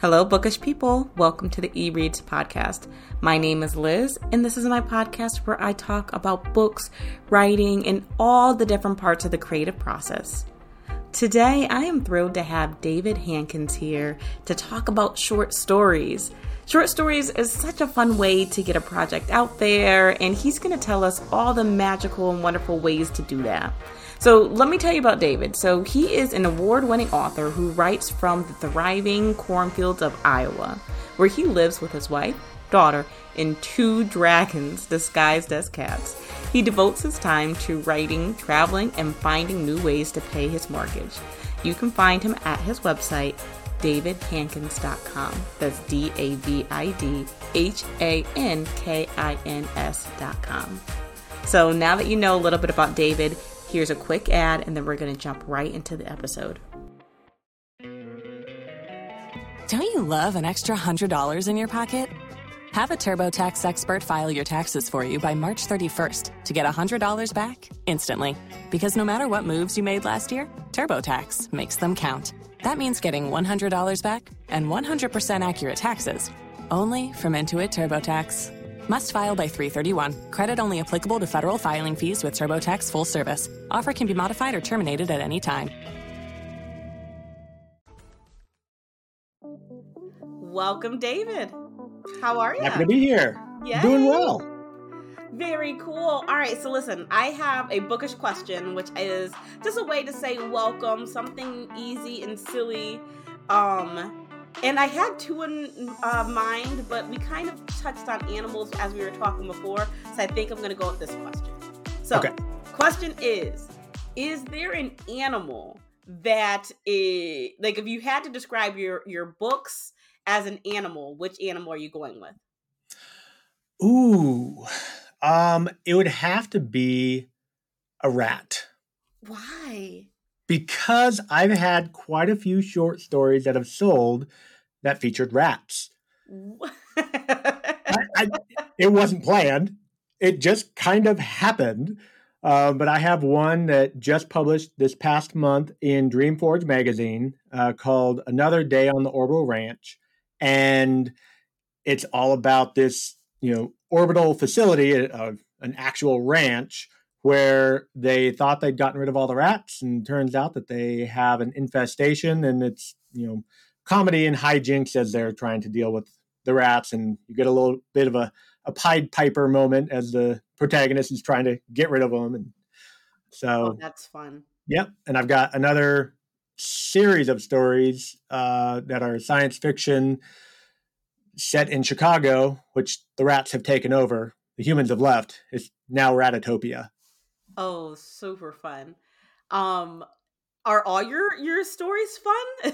Hello, bookish people. Welcome to the E Reads podcast. My name is Liz, and this is my podcast where I talk about books, writing, and all the different parts of the creative process. Today, I am thrilled to have David Hankins here to talk about short stories. Short stories is such a fun way to get a project out there, and he's going to tell us all the magical and wonderful ways to do that. So let me tell you about David. So he is an award winning author who writes from the thriving cornfields of Iowa, where he lives with his wife, daughter, and two dragons disguised as cats. He devotes his time to writing, traveling, and finding new ways to pay his mortgage. You can find him at his website, davidhankins.com. That's D A V I D H A N K I N S.com. So now that you know a little bit about David, Here's a quick ad, and then we're going to jump right into the episode. Don't you love an extra $100 in your pocket? Have a TurboTax expert file your taxes for you by March 31st to get $100 back instantly. Because no matter what moves you made last year, TurboTax makes them count. That means getting $100 back and 100% accurate taxes only from Intuit TurboTax. Must file by 331. Credit only applicable to federal filing fees with TurboTax full service. Offer can be modified or terminated at any time. Welcome, David. How are you? Happy to be here. Yeah. Doing well. Very cool. All right, so listen, I have a bookish question, which is just a way to say welcome, something easy and silly. Um, and I had two in uh, mind, but we kind of touched on animals as we were talking before. So I think I'm going to go with this question. So, okay. question is Is there an animal that is like if you had to describe your your books as an animal, which animal are you going with? Ooh, um, it would have to be a rat. Why? Because I've had quite a few short stories that have sold that featured rats. I, I, it wasn't planned. It just kind of happened. Uh, but I have one that just published this past month in Dreamforge magazine uh, called Another Day on the Orbital Ranch. And it's all about this, you know, orbital facility, uh, an actual ranch where they thought they'd gotten rid of all the rats and turns out that they have an infestation and it's, you know, comedy and hijinks as they're trying to deal with the rats, and you get a little bit of a, a Pied Piper moment as the protagonist is trying to get rid of them, and so oh, that's fun. Yep, and I've got another series of stories uh, that are science fiction set in Chicago, which the rats have taken over. The humans have left. It's now Ratatopia. Oh, super fun. Um, are all your your stories fun?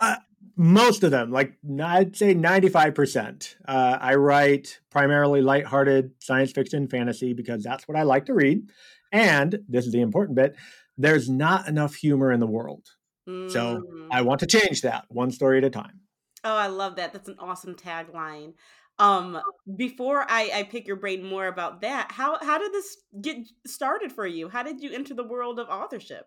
uh, most of them, like I'd say 95%. Uh, I write primarily lighthearted science fiction fantasy because that's what I like to read. And this is the important bit there's not enough humor in the world. Mm. So I want to change that one story at a time. Oh, I love that. That's an awesome tagline. Um, before I, I pick your brain more about that, how how did this get started for you? How did you enter the world of authorship?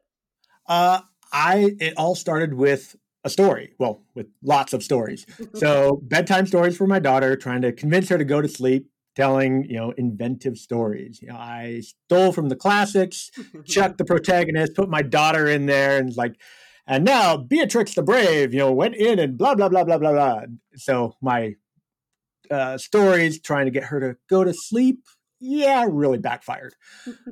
Uh, I it all started with a story. Well, with lots of stories. so bedtime stories for my daughter, trying to convince her to go to sleep, telling you know inventive stories. You know, I stole from the classics, chuck the protagonist, put my daughter in there, and like, and now Beatrix the Brave, you know, went in and blah blah blah blah blah blah. So my uh, stories trying to get her to go to sleep, yeah, really backfired.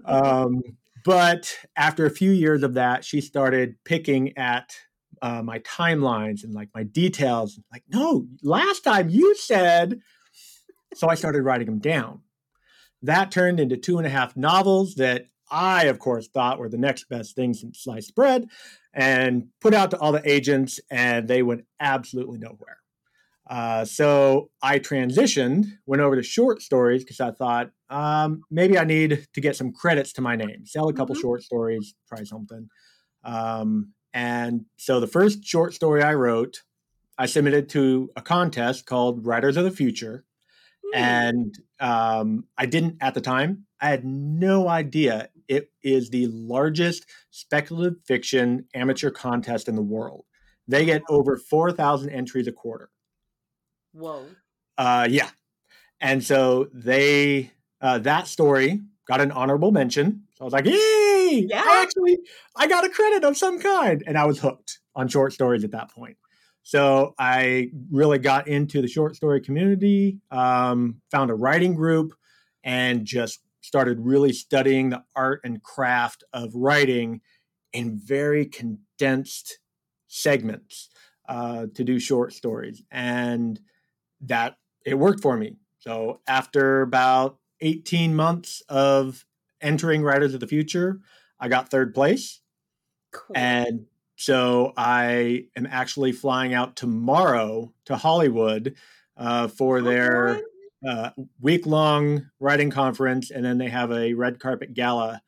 Um, but after a few years of that, she started picking at uh, my timelines and like my details. Like, no, last time you said. So I started writing them down. That turned into two and a half novels that I, of course, thought were the next best thing since sliced bread and put out to all the agents, and they went absolutely nowhere. Uh, so I transitioned, went over to short stories because I thought um, maybe I need to get some credits to my name, sell a couple mm-hmm. short stories, try something. Um, and so the first short story I wrote, I submitted to a contest called Writers of the Future. Mm. And um, I didn't at the time, I had no idea it is the largest speculative fiction amateur contest in the world. They get over 4,000 entries a quarter. Whoa. Uh, yeah. And so they, uh, that story got an honorable mention. So I was like, yay! Yeah. I actually, I got a credit of some kind. And I was hooked on short stories at that point. So I really got into the short story community, um, found a writing group, and just started really studying the art and craft of writing in very condensed segments uh, to do short stories. And that it worked for me. So after about 18 months of entering Writers of the Future, I got third place. Cool. And so I am actually flying out tomorrow to Hollywood uh, for their uh, week long writing conference. And then they have a red carpet gala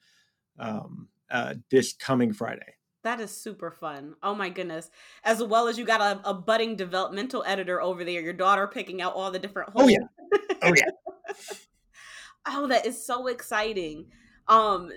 um, uh, this coming Friday. That is super fun. Oh my goodness. As well as you got a, a budding developmental editor over there, your daughter picking out all the different Oh, yeah. Oh, yeah. oh, that is so exciting. Um,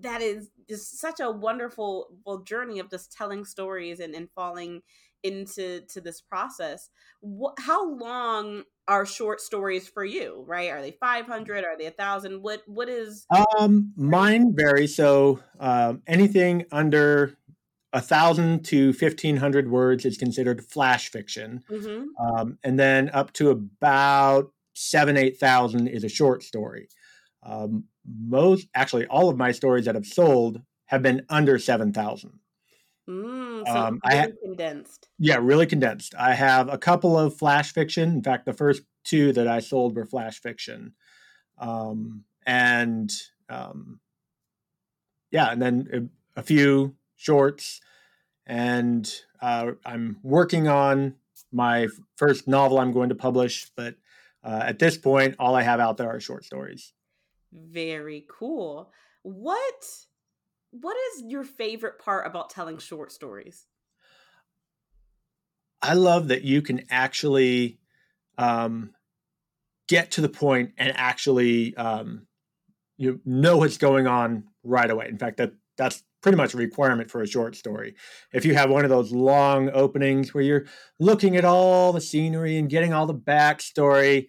that is just such a wonderful well, journey of just telling stories and, and falling into to this process. What, how long are short stories for you? Right? Are they five hundred? Are they a thousand? What what is? Um, mine vary. So um, anything under a thousand to fifteen hundred words is considered flash fiction, Mhm. um, and then up to about seven eight thousand is a short story. Um, most, actually, all of my stories that have sold have been under seven thousand. Mm, so Um, I really ha- condensed. Yeah, really condensed. I have a couple of flash fiction. In fact, the first two that I sold were flash fiction. Um, and um, yeah, and then a, a few shorts. And uh, I'm working on my first novel I'm going to publish. But uh, at this point, all I have out there are short stories. Very cool. What what is your favorite part about telling short stories? I love that you can actually um, get to the point and actually um, you know what's going on right away. In fact, that that's pretty much a requirement for a short story. If you have one of those long openings where you're looking at all the scenery and getting all the backstory,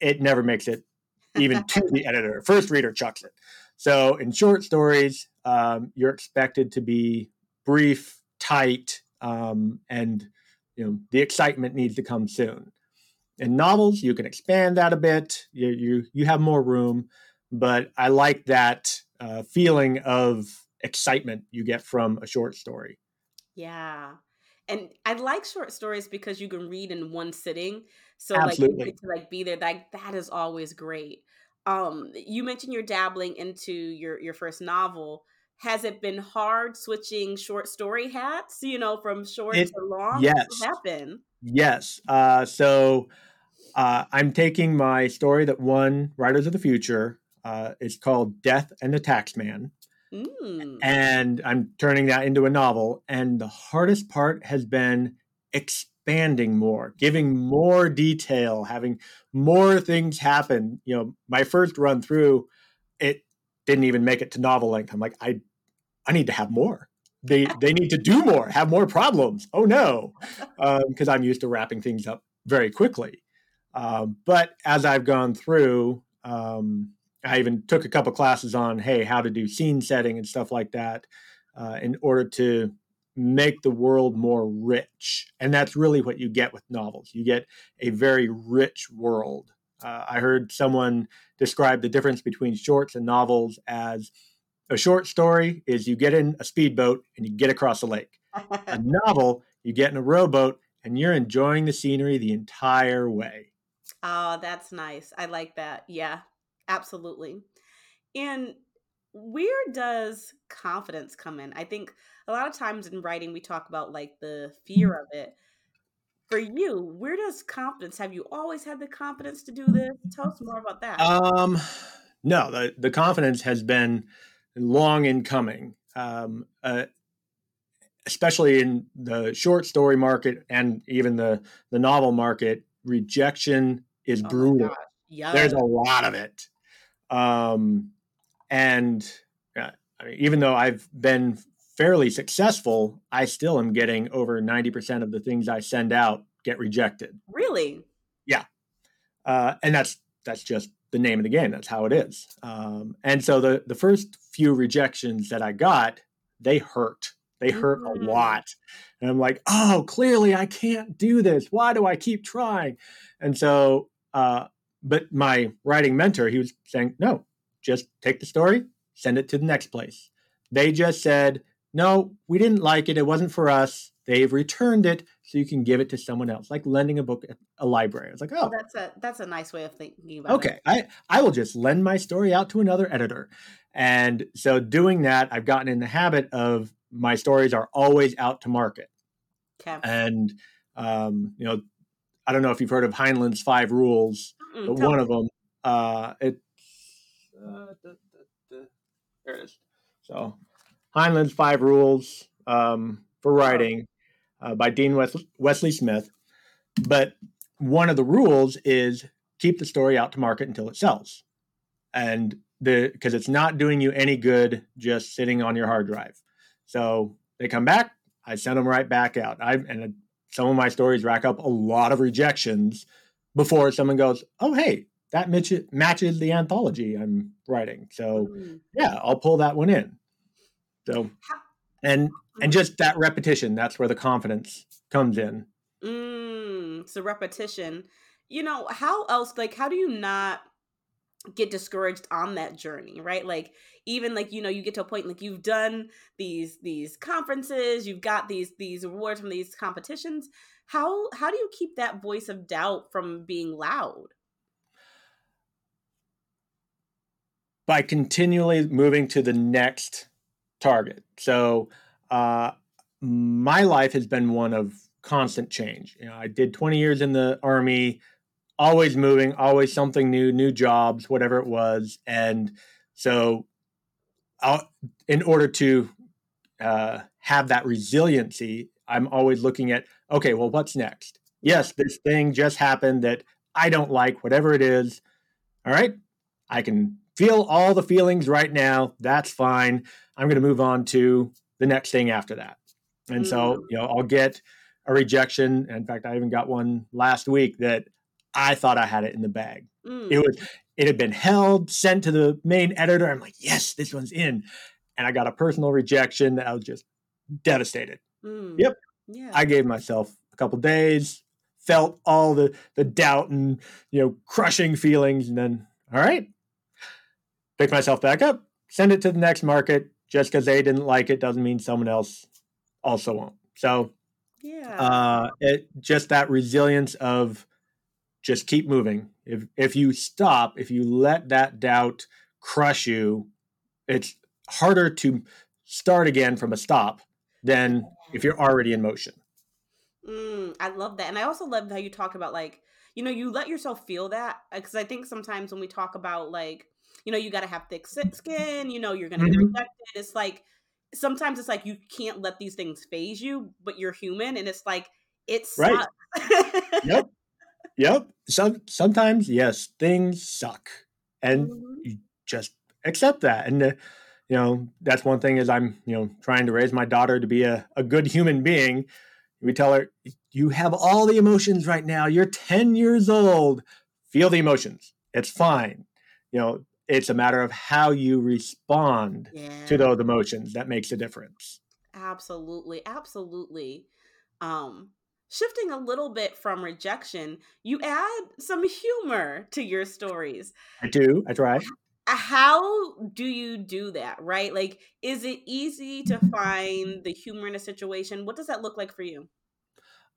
it never makes it even to the editor. First reader chucks it. So in short stories, um, you're expected to be brief, tight, um, and you know the excitement needs to come soon. In novels, you can expand that a bit. You you you have more room, but I like that uh, feeling of excitement you get from a short story. Yeah. And I like short stories because you can read in one sitting. So like Absolutely. get to like be there. Like that is always great. Um you mentioned you're dabbling into your your first novel. Has it been hard switching short story hats, you know, from short It- to long? yes. What happened? Yes. Uh, so uh, I'm taking my story that won Writers of the Future. Uh, it's called Death and the Taxman. Mm. and I'm turning that into a novel. And the hardest part has been expanding more, giving more detail, having more things happen. You know, my first run through, it didn't even make it to novel length. I'm like, I, I need to have more. They they need to do more, have more problems. Oh no, because I'm used to wrapping things up very quickly. Um, but as I've gone through, um, I even took a couple classes on, hey, how to do scene setting and stuff like that uh, in order to make the world more rich. And that's really what you get with novels. You get a very rich world. Uh, I heard someone describe the difference between shorts and novels as a short story is you get in a speedboat and you get across a lake. A novel, you get in a rowboat and you're enjoying the scenery the entire way. Oh, that's nice. I like that. Yeah, absolutely. And where does confidence come in? I think a lot of times in writing, we talk about like the fear of it. For you, where does confidence? Have you always had the confidence to do this? Tell us more about that. Um, no, the, the confidence has been long in coming, um, uh, especially in the short story market and even the, the novel market. Rejection is Oh brutal. Yeah. There's a lot of it. Um, and uh, I mean, even though I've been fairly successful, I still am getting over 90% of the things I send out get rejected. Really? Yeah. Uh, and that's that's just the name of the game. That's how it is. Um, and so the the first few rejections that I got, they hurt. They hurt mm-hmm. a lot. And I'm like, oh, clearly I can't do this. Why do I keep trying? And so, uh, but my writing mentor, he was saying, no, just take the story, send it to the next place. They just said, no, we didn't like it. It wasn't for us. They've returned it so you can give it to someone else, like lending a book at a library. It's like, oh, that's a that's a nice way of thinking about okay, it. Okay, I I will just lend my story out to another editor, and so doing that, I've gotten in the habit of my stories are always out to market. Okay, and um, you know, I don't know if you've heard of Heinlein's five rules, Mm-mm, but one me. of them, uh, it, uh, there it is. So Heinlein's five rules um, for writing uh, by Dean Wesley Smith. But one of the rules is keep the story out to market until it sells. And the because it's not doing you any good just sitting on your hard drive. So they come back, I send them right back out. I and some of my stories rack up a lot of rejections before someone goes, "Oh, hey, that matches the anthology I'm writing." So mm. yeah, I'll pull that one in. So and and mm. just that repetition that's where the confidence comes in mm, so repetition you know how else like how do you not get discouraged on that journey right like even like you know you get to a point like you've done these these conferences you've got these these awards from these competitions how how do you keep that voice of doubt from being loud by continually moving to the next target so uh, my life has been one of constant change. You know, I did 20 years in the army, always moving, always something new, new jobs, whatever it was. And so, I'll, in order to uh, have that resiliency, I'm always looking at, okay, well, what's next? Yes, this thing just happened that I don't like, whatever it is. All right, I can feel all the feelings right now. That's fine. I'm going to move on to the next thing after that. And mm. so, you know, I'll get a rejection. In fact, I even got one last week that I thought I had it in the bag. Mm. It was it had been held, sent to the main editor. I'm like, yes, this one's in. And I got a personal rejection. That I was just devastated. Mm. Yep. Yeah. I gave myself a couple days, felt all the the doubt and you know crushing feelings, and then all right, pick myself back up, send it to the next market, just because they didn't like it doesn't mean someone else also won't. So, yeah, uh, it just that resilience of just keep moving. If if you stop, if you let that doubt crush you, it's harder to start again from a stop than if you're already in motion. Mm, I love that, and I also love how you talk about like you know you let yourself feel that because I think sometimes when we talk about like you know, you got to have thick skin, you know, you're going to mm-hmm. get rejected. It's like, sometimes it's like you can't let these things phase you, but you're human. And it's like, it's right. yep. Yep. Some, sometimes, yes, things suck. And mm-hmm. you just accept that. And, uh, you know, that's one thing is I'm, you know, trying to raise my daughter to be a, a good human being. We tell her, you have all the emotions right now. You're 10 years old. Feel the emotions. It's fine. You know, it's a matter of how you respond yeah. to those emotions that makes a difference absolutely absolutely um shifting a little bit from rejection you add some humor to your stories i do i try how do you do that right like is it easy to find the humor in a situation what does that look like for you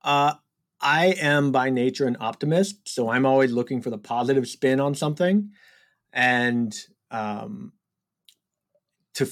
uh i am by nature an optimist so i'm always looking for the positive spin on something and um, to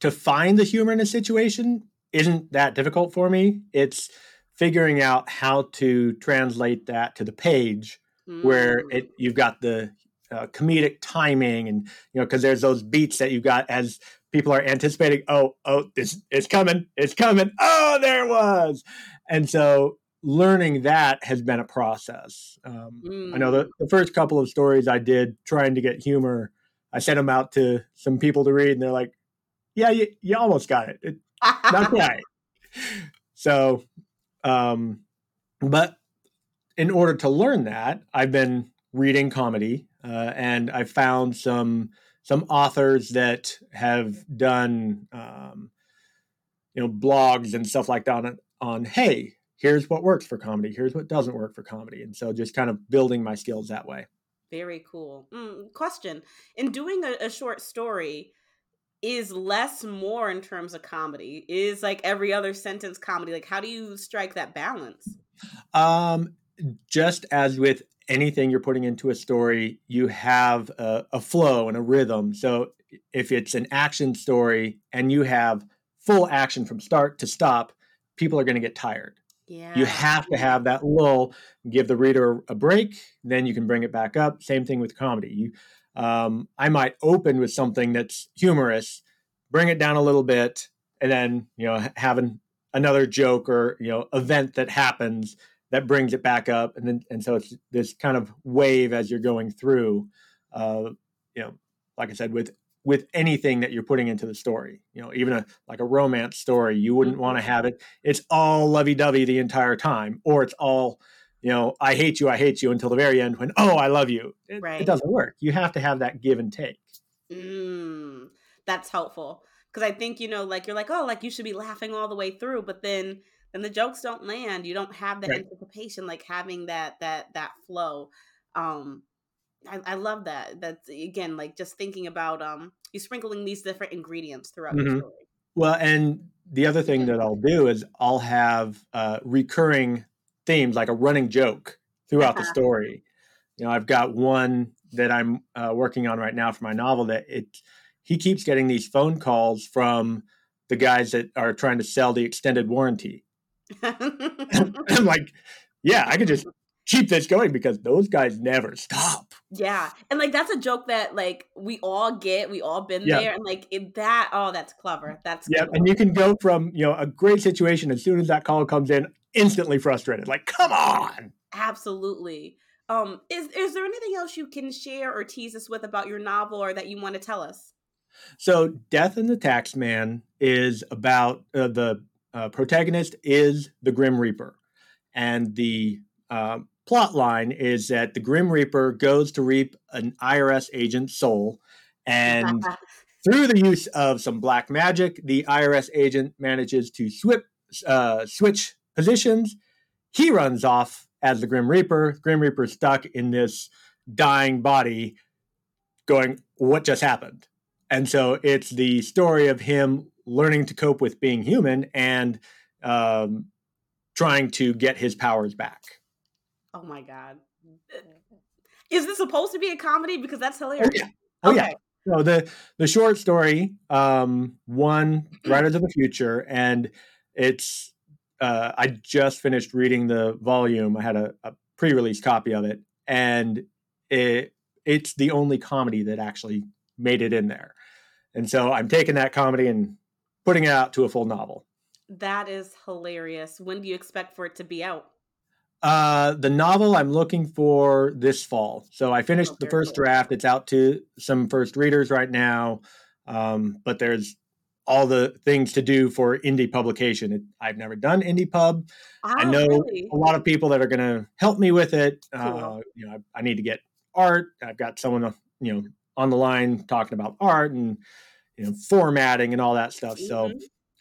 to find the humor in a situation isn't that difficult for me. It's figuring out how to translate that to the page mm. where it you've got the uh, comedic timing and you know because there's those beats that you got as people are anticipating oh oh this it's coming it's coming oh there it was and so learning that has been a process. Um, mm. I know the, mm. the first couple of stories I did trying to get humor, I sent them out to some people to read, and they're like, "Yeah, you, you almost got it. it Not quite. So, um, but in order to learn that, I've been reading comedy, uh, and I found some some authors that have done um, you know blogs and stuff like that on, on hey here's what works for comedy here's what doesn't work for comedy. And so just kind of building my skills that way. Very cool. Mm, question. In doing a, a short story is less more in terms of comedy? Is like every other sentence comedy? Like how do you strike that balance? Um just as with anything you're putting into a story you have a, a flow and a rhythm so if it's an action story and you have full action from start to stop, people are going to get tired. Yeah. You have to have that lull, give the reader a break, then you can bring it back up. Same thing with comedy. You, um, I might open with something that's humorous, bring it down a little bit, and then you know having another joke or you know event that happens that brings it back up, and then and so it's this kind of wave as you're going through. Uh, you know, like I said, with with anything that you're putting into the story. You know, even a like a romance story, you wouldn't want to mm-hmm. have it. It's all lovey-dovey the entire time, or it's all, you know, I hate you, I hate you until the very end when oh I love you. It, right. it doesn't work. You have to have that give and take. Mm, that's helpful because I think you know, like you're like oh, like you should be laughing all the way through, but then then the jokes don't land. You don't have that right. anticipation, like having that that that flow. Um, I, I, love that. That's again like just thinking about um you sprinkling these different ingredients throughout mm-hmm. the story. Well, and the other thing that I'll do is I'll have uh, recurring themes like a running joke throughout the uh-huh. story. You know, I've got one that I'm uh, working on right now for my novel that it he keeps getting these phone calls from the guys that are trying to sell the extended warranty. I'm like, yeah, I could just keep this going because those guys never stop. Yeah. And like that's a joke that like we all get, we all been yeah. there and like that oh that's clever. That's Yeah, and you can go from, you know, a great situation as soon as that call comes in instantly frustrated. Like, come on. Absolutely. Um is is there anything else you can share or tease us with about your novel or that you want to tell us? So, Death and the Taxman is about uh, the uh, protagonist is the Grim Reaper, and the uh, plot line is that the Grim Reaper goes to reap an IRS agent's soul, and through the use of some black magic, the IRS agent manages to swip, uh, switch positions. He runs off as the Grim Reaper. Grim Reaper stuck in this dying body, going, "What just happened?" And so it's the story of him learning to cope with being human and um, trying to get his powers back. Oh my god. Is this supposed to be a comedy? Because that's hilarious. Oh yeah. Oh, okay. yeah. So the the short story um won Writers of the Future and it's uh I just finished reading the volume. I had a, a pre-release copy of it and it it's the only comedy that actually made it in there. And so I'm taking that comedy and putting it out to a full novel. That is hilarious. When do you expect for it to be out? Uh, the novel I'm looking for this fall. So I finished oh, the first cool. draft. It's out to some first readers right now, um, but there's all the things to do for indie publication. It, I've never done indie pub. Oh, I know really? a lot of people that are going to help me with it. Cool. Uh, you know, I, I, need to get art. I've got someone you know on the line talking about art and you know formatting and all that stuff. Mm-hmm. So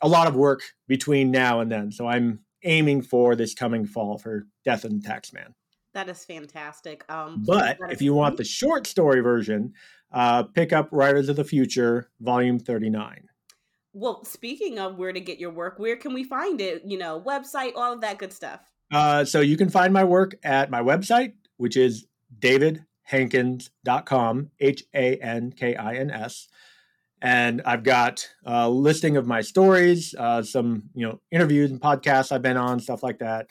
a lot of work between now and then. So I'm aiming for this coming fall for Death and Taxman. That is fantastic. Um, but if you want the short story version, uh, pick up Writers of the Future, Volume 39. Well, speaking of where to get your work, where can we find it? You know, website, all of that good stuff. Uh, so you can find my work at my website, which is davidhankins.com, H A N K I N S and I've got a listing of my stories, uh, some you know interviews and podcasts I've been on, stuff like that.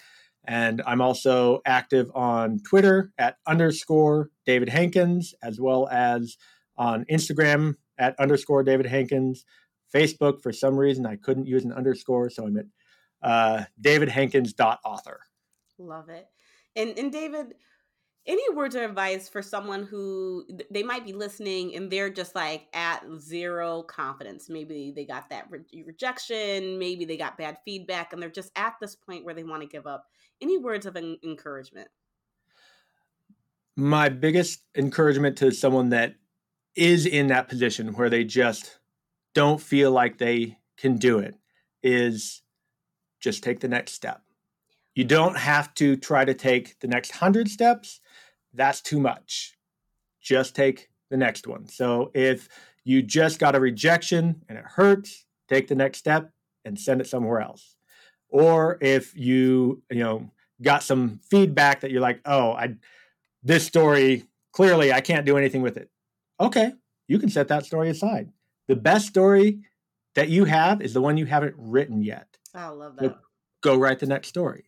And I'm also active on Twitter at underscore David Hankins, as well as on Instagram at underscore David Hankins. Facebook, for some reason, I couldn't use an underscore, so I'm at uh, davidhankins.author. Love it. And, and David, any words of advice for someone who they might be listening and they're just like at zero confidence? Maybe they got that re- rejection maybe they got bad feedback and they're just at this point where they want to give up. Any words of encouragement? My biggest encouragement to someone that is in that position where they just don't feel like they can do it is just take the next step. You don't have to try to take the next 100 steps that's too much. Just take the next one. So if you just got a rejection and it hurts, take the next step and send it somewhere else. Or if you, you know, got some feedback that you're like, "Oh, I this story clearly I can't do anything with it." Okay, you can set that story aside. The best story that you have is the one you haven't written yet. I love that. So go write the next story.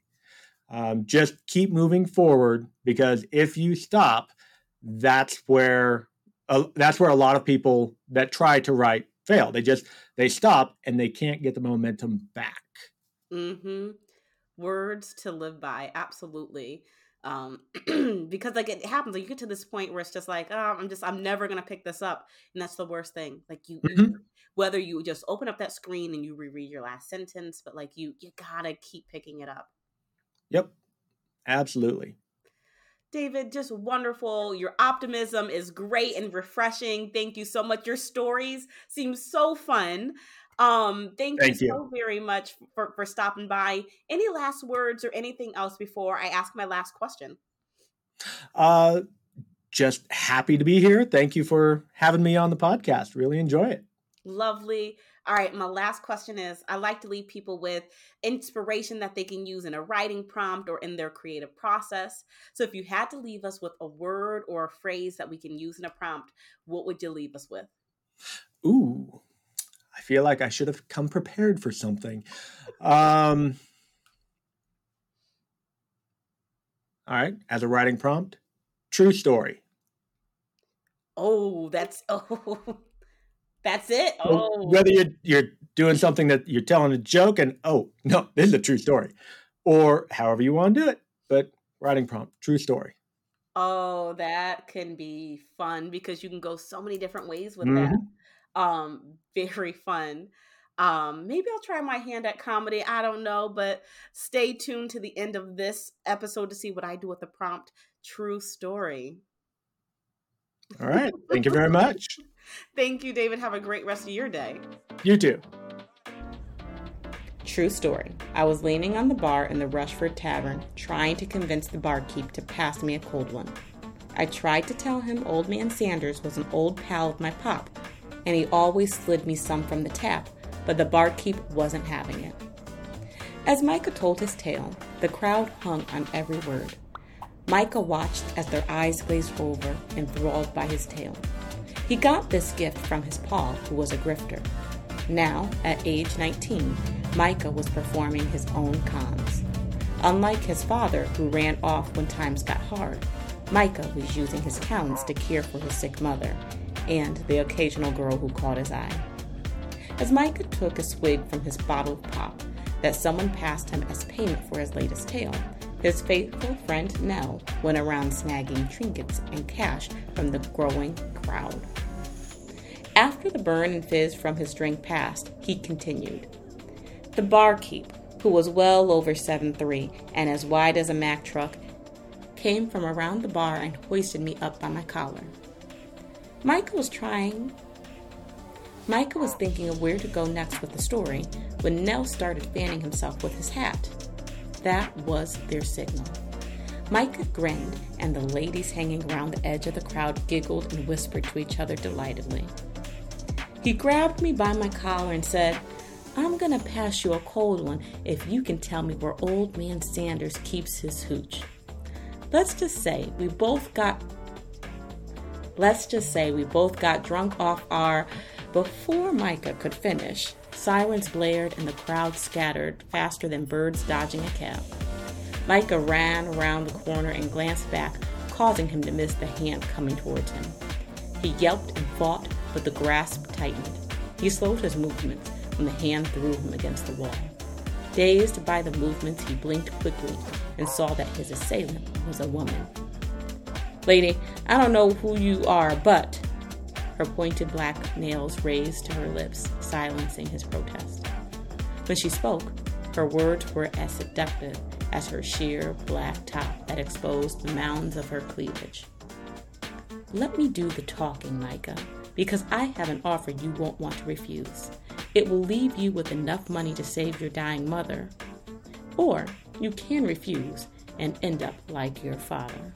Um, just keep moving forward because if you stop, that's where uh, that's where a lot of people that try to write fail. They just they stop and they can't get the momentum back. Mm-hmm. Words to live by, absolutely. Um, because like it happens, like you get to this point where it's just like, oh, I'm just, I'm never gonna pick this up, and that's the worst thing. Like you, mm-hmm. whether you just open up that screen and you reread your last sentence, but like you, you gotta keep picking it up. Yep. Absolutely. David, just wonderful. Your optimism is great and refreshing. Thank you so much. Your stories seem so fun. Um, thank, thank you, you, so very much for, for stopping by. Any last words or anything else before I ask my last question? Uh, just happy to be here. Thank you for having me on the podcast. Really enjoy it. Lovely. All right, my last question is I like to leave people with inspiration that they can use in a writing prompt or in their creative process. So if you had to leave us with a word or a phrase that we can use in a prompt, what would you leave us with? Ooh, I feel like I should have come prepared for something. Um, all right, as a writing prompt, true story. Oh, that's oh that's it. Oh. Whether you're you're doing something that you're telling a joke and oh no, this is a true story, or however you want to do it, but writing prompt, true story. Oh, that can be fun because you can go so many different ways with mm-hmm. that. Um, very fun. Um, maybe I'll try my hand at comedy. I don't know, but stay tuned to the end of this episode to see what I do with the prompt. True story. All right. Thank you very much. Thank you, David. Have a great rest of your day. You too. True story. I was leaning on the bar in the Rushford Tavern, trying to convince the barkeep to pass me a cold one. I tried to tell him Old Man Sanders was an old pal of my pop, and he always slid me some from the tap, but the barkeep wasn't having it. As Micah told his tale, the crowd hung on every word. Micah watched as their eyes glazed over, enthralled by his tale. He got this gift from his pa, who was a grifter. Now, at age 19, Micah was performing his own cons. Unlike his father, who ran off when times got hard, Micah was using his talents to care for his sick mother and the occasional girl who caught his eye. As Micah took a swig from his bottle of pop that someone passed him as payment for his latest tale, his faithful friend Nell went around snagging trinkets and cash from the growing crowd. After the burn and fizz from his drink passed, he continued. The barkeep, who was well over seven three and as wide as a Mack truck, came from around the bar and hoisted me up by my collar. Micah was trying. Micah was thinking of where to go next with the story when Nell started fanning himself with his hat. That was their signal. Micah grinned, and the ladies hanging around the edge of the crowd giggled and whispered to each other delightedly. He grabbed me by my collar and said, I'm gonna pass you a cold one if you can tell me where old man Sanders keeps his hooch. Let's just say we both got Let's just say we both got drunk off our before Micah could finish. Sirens blared and the crowd scattered faster than birds dodging a cab. Micah ran around the corner and glanced back, causing him to miss the hand coming towards him. He yelped and fought, but the grasp tightened. He slowed his movements when the hand threw him against the wall. Dazed by the movements, he blinked quickly and saw that his assailant was a woman. Lady, I don't know who you are, but. Her pointed black nails raised to her lips, silencing his protest. When she spoke, her words were as seductive as her sheer black top that exposed the mounds of her cleavage. Let me do the talking, Micah, because I have an offer you won't want to refuse. It will leave you with enough money to save your dying mother. Or you can refuse and end up like your father.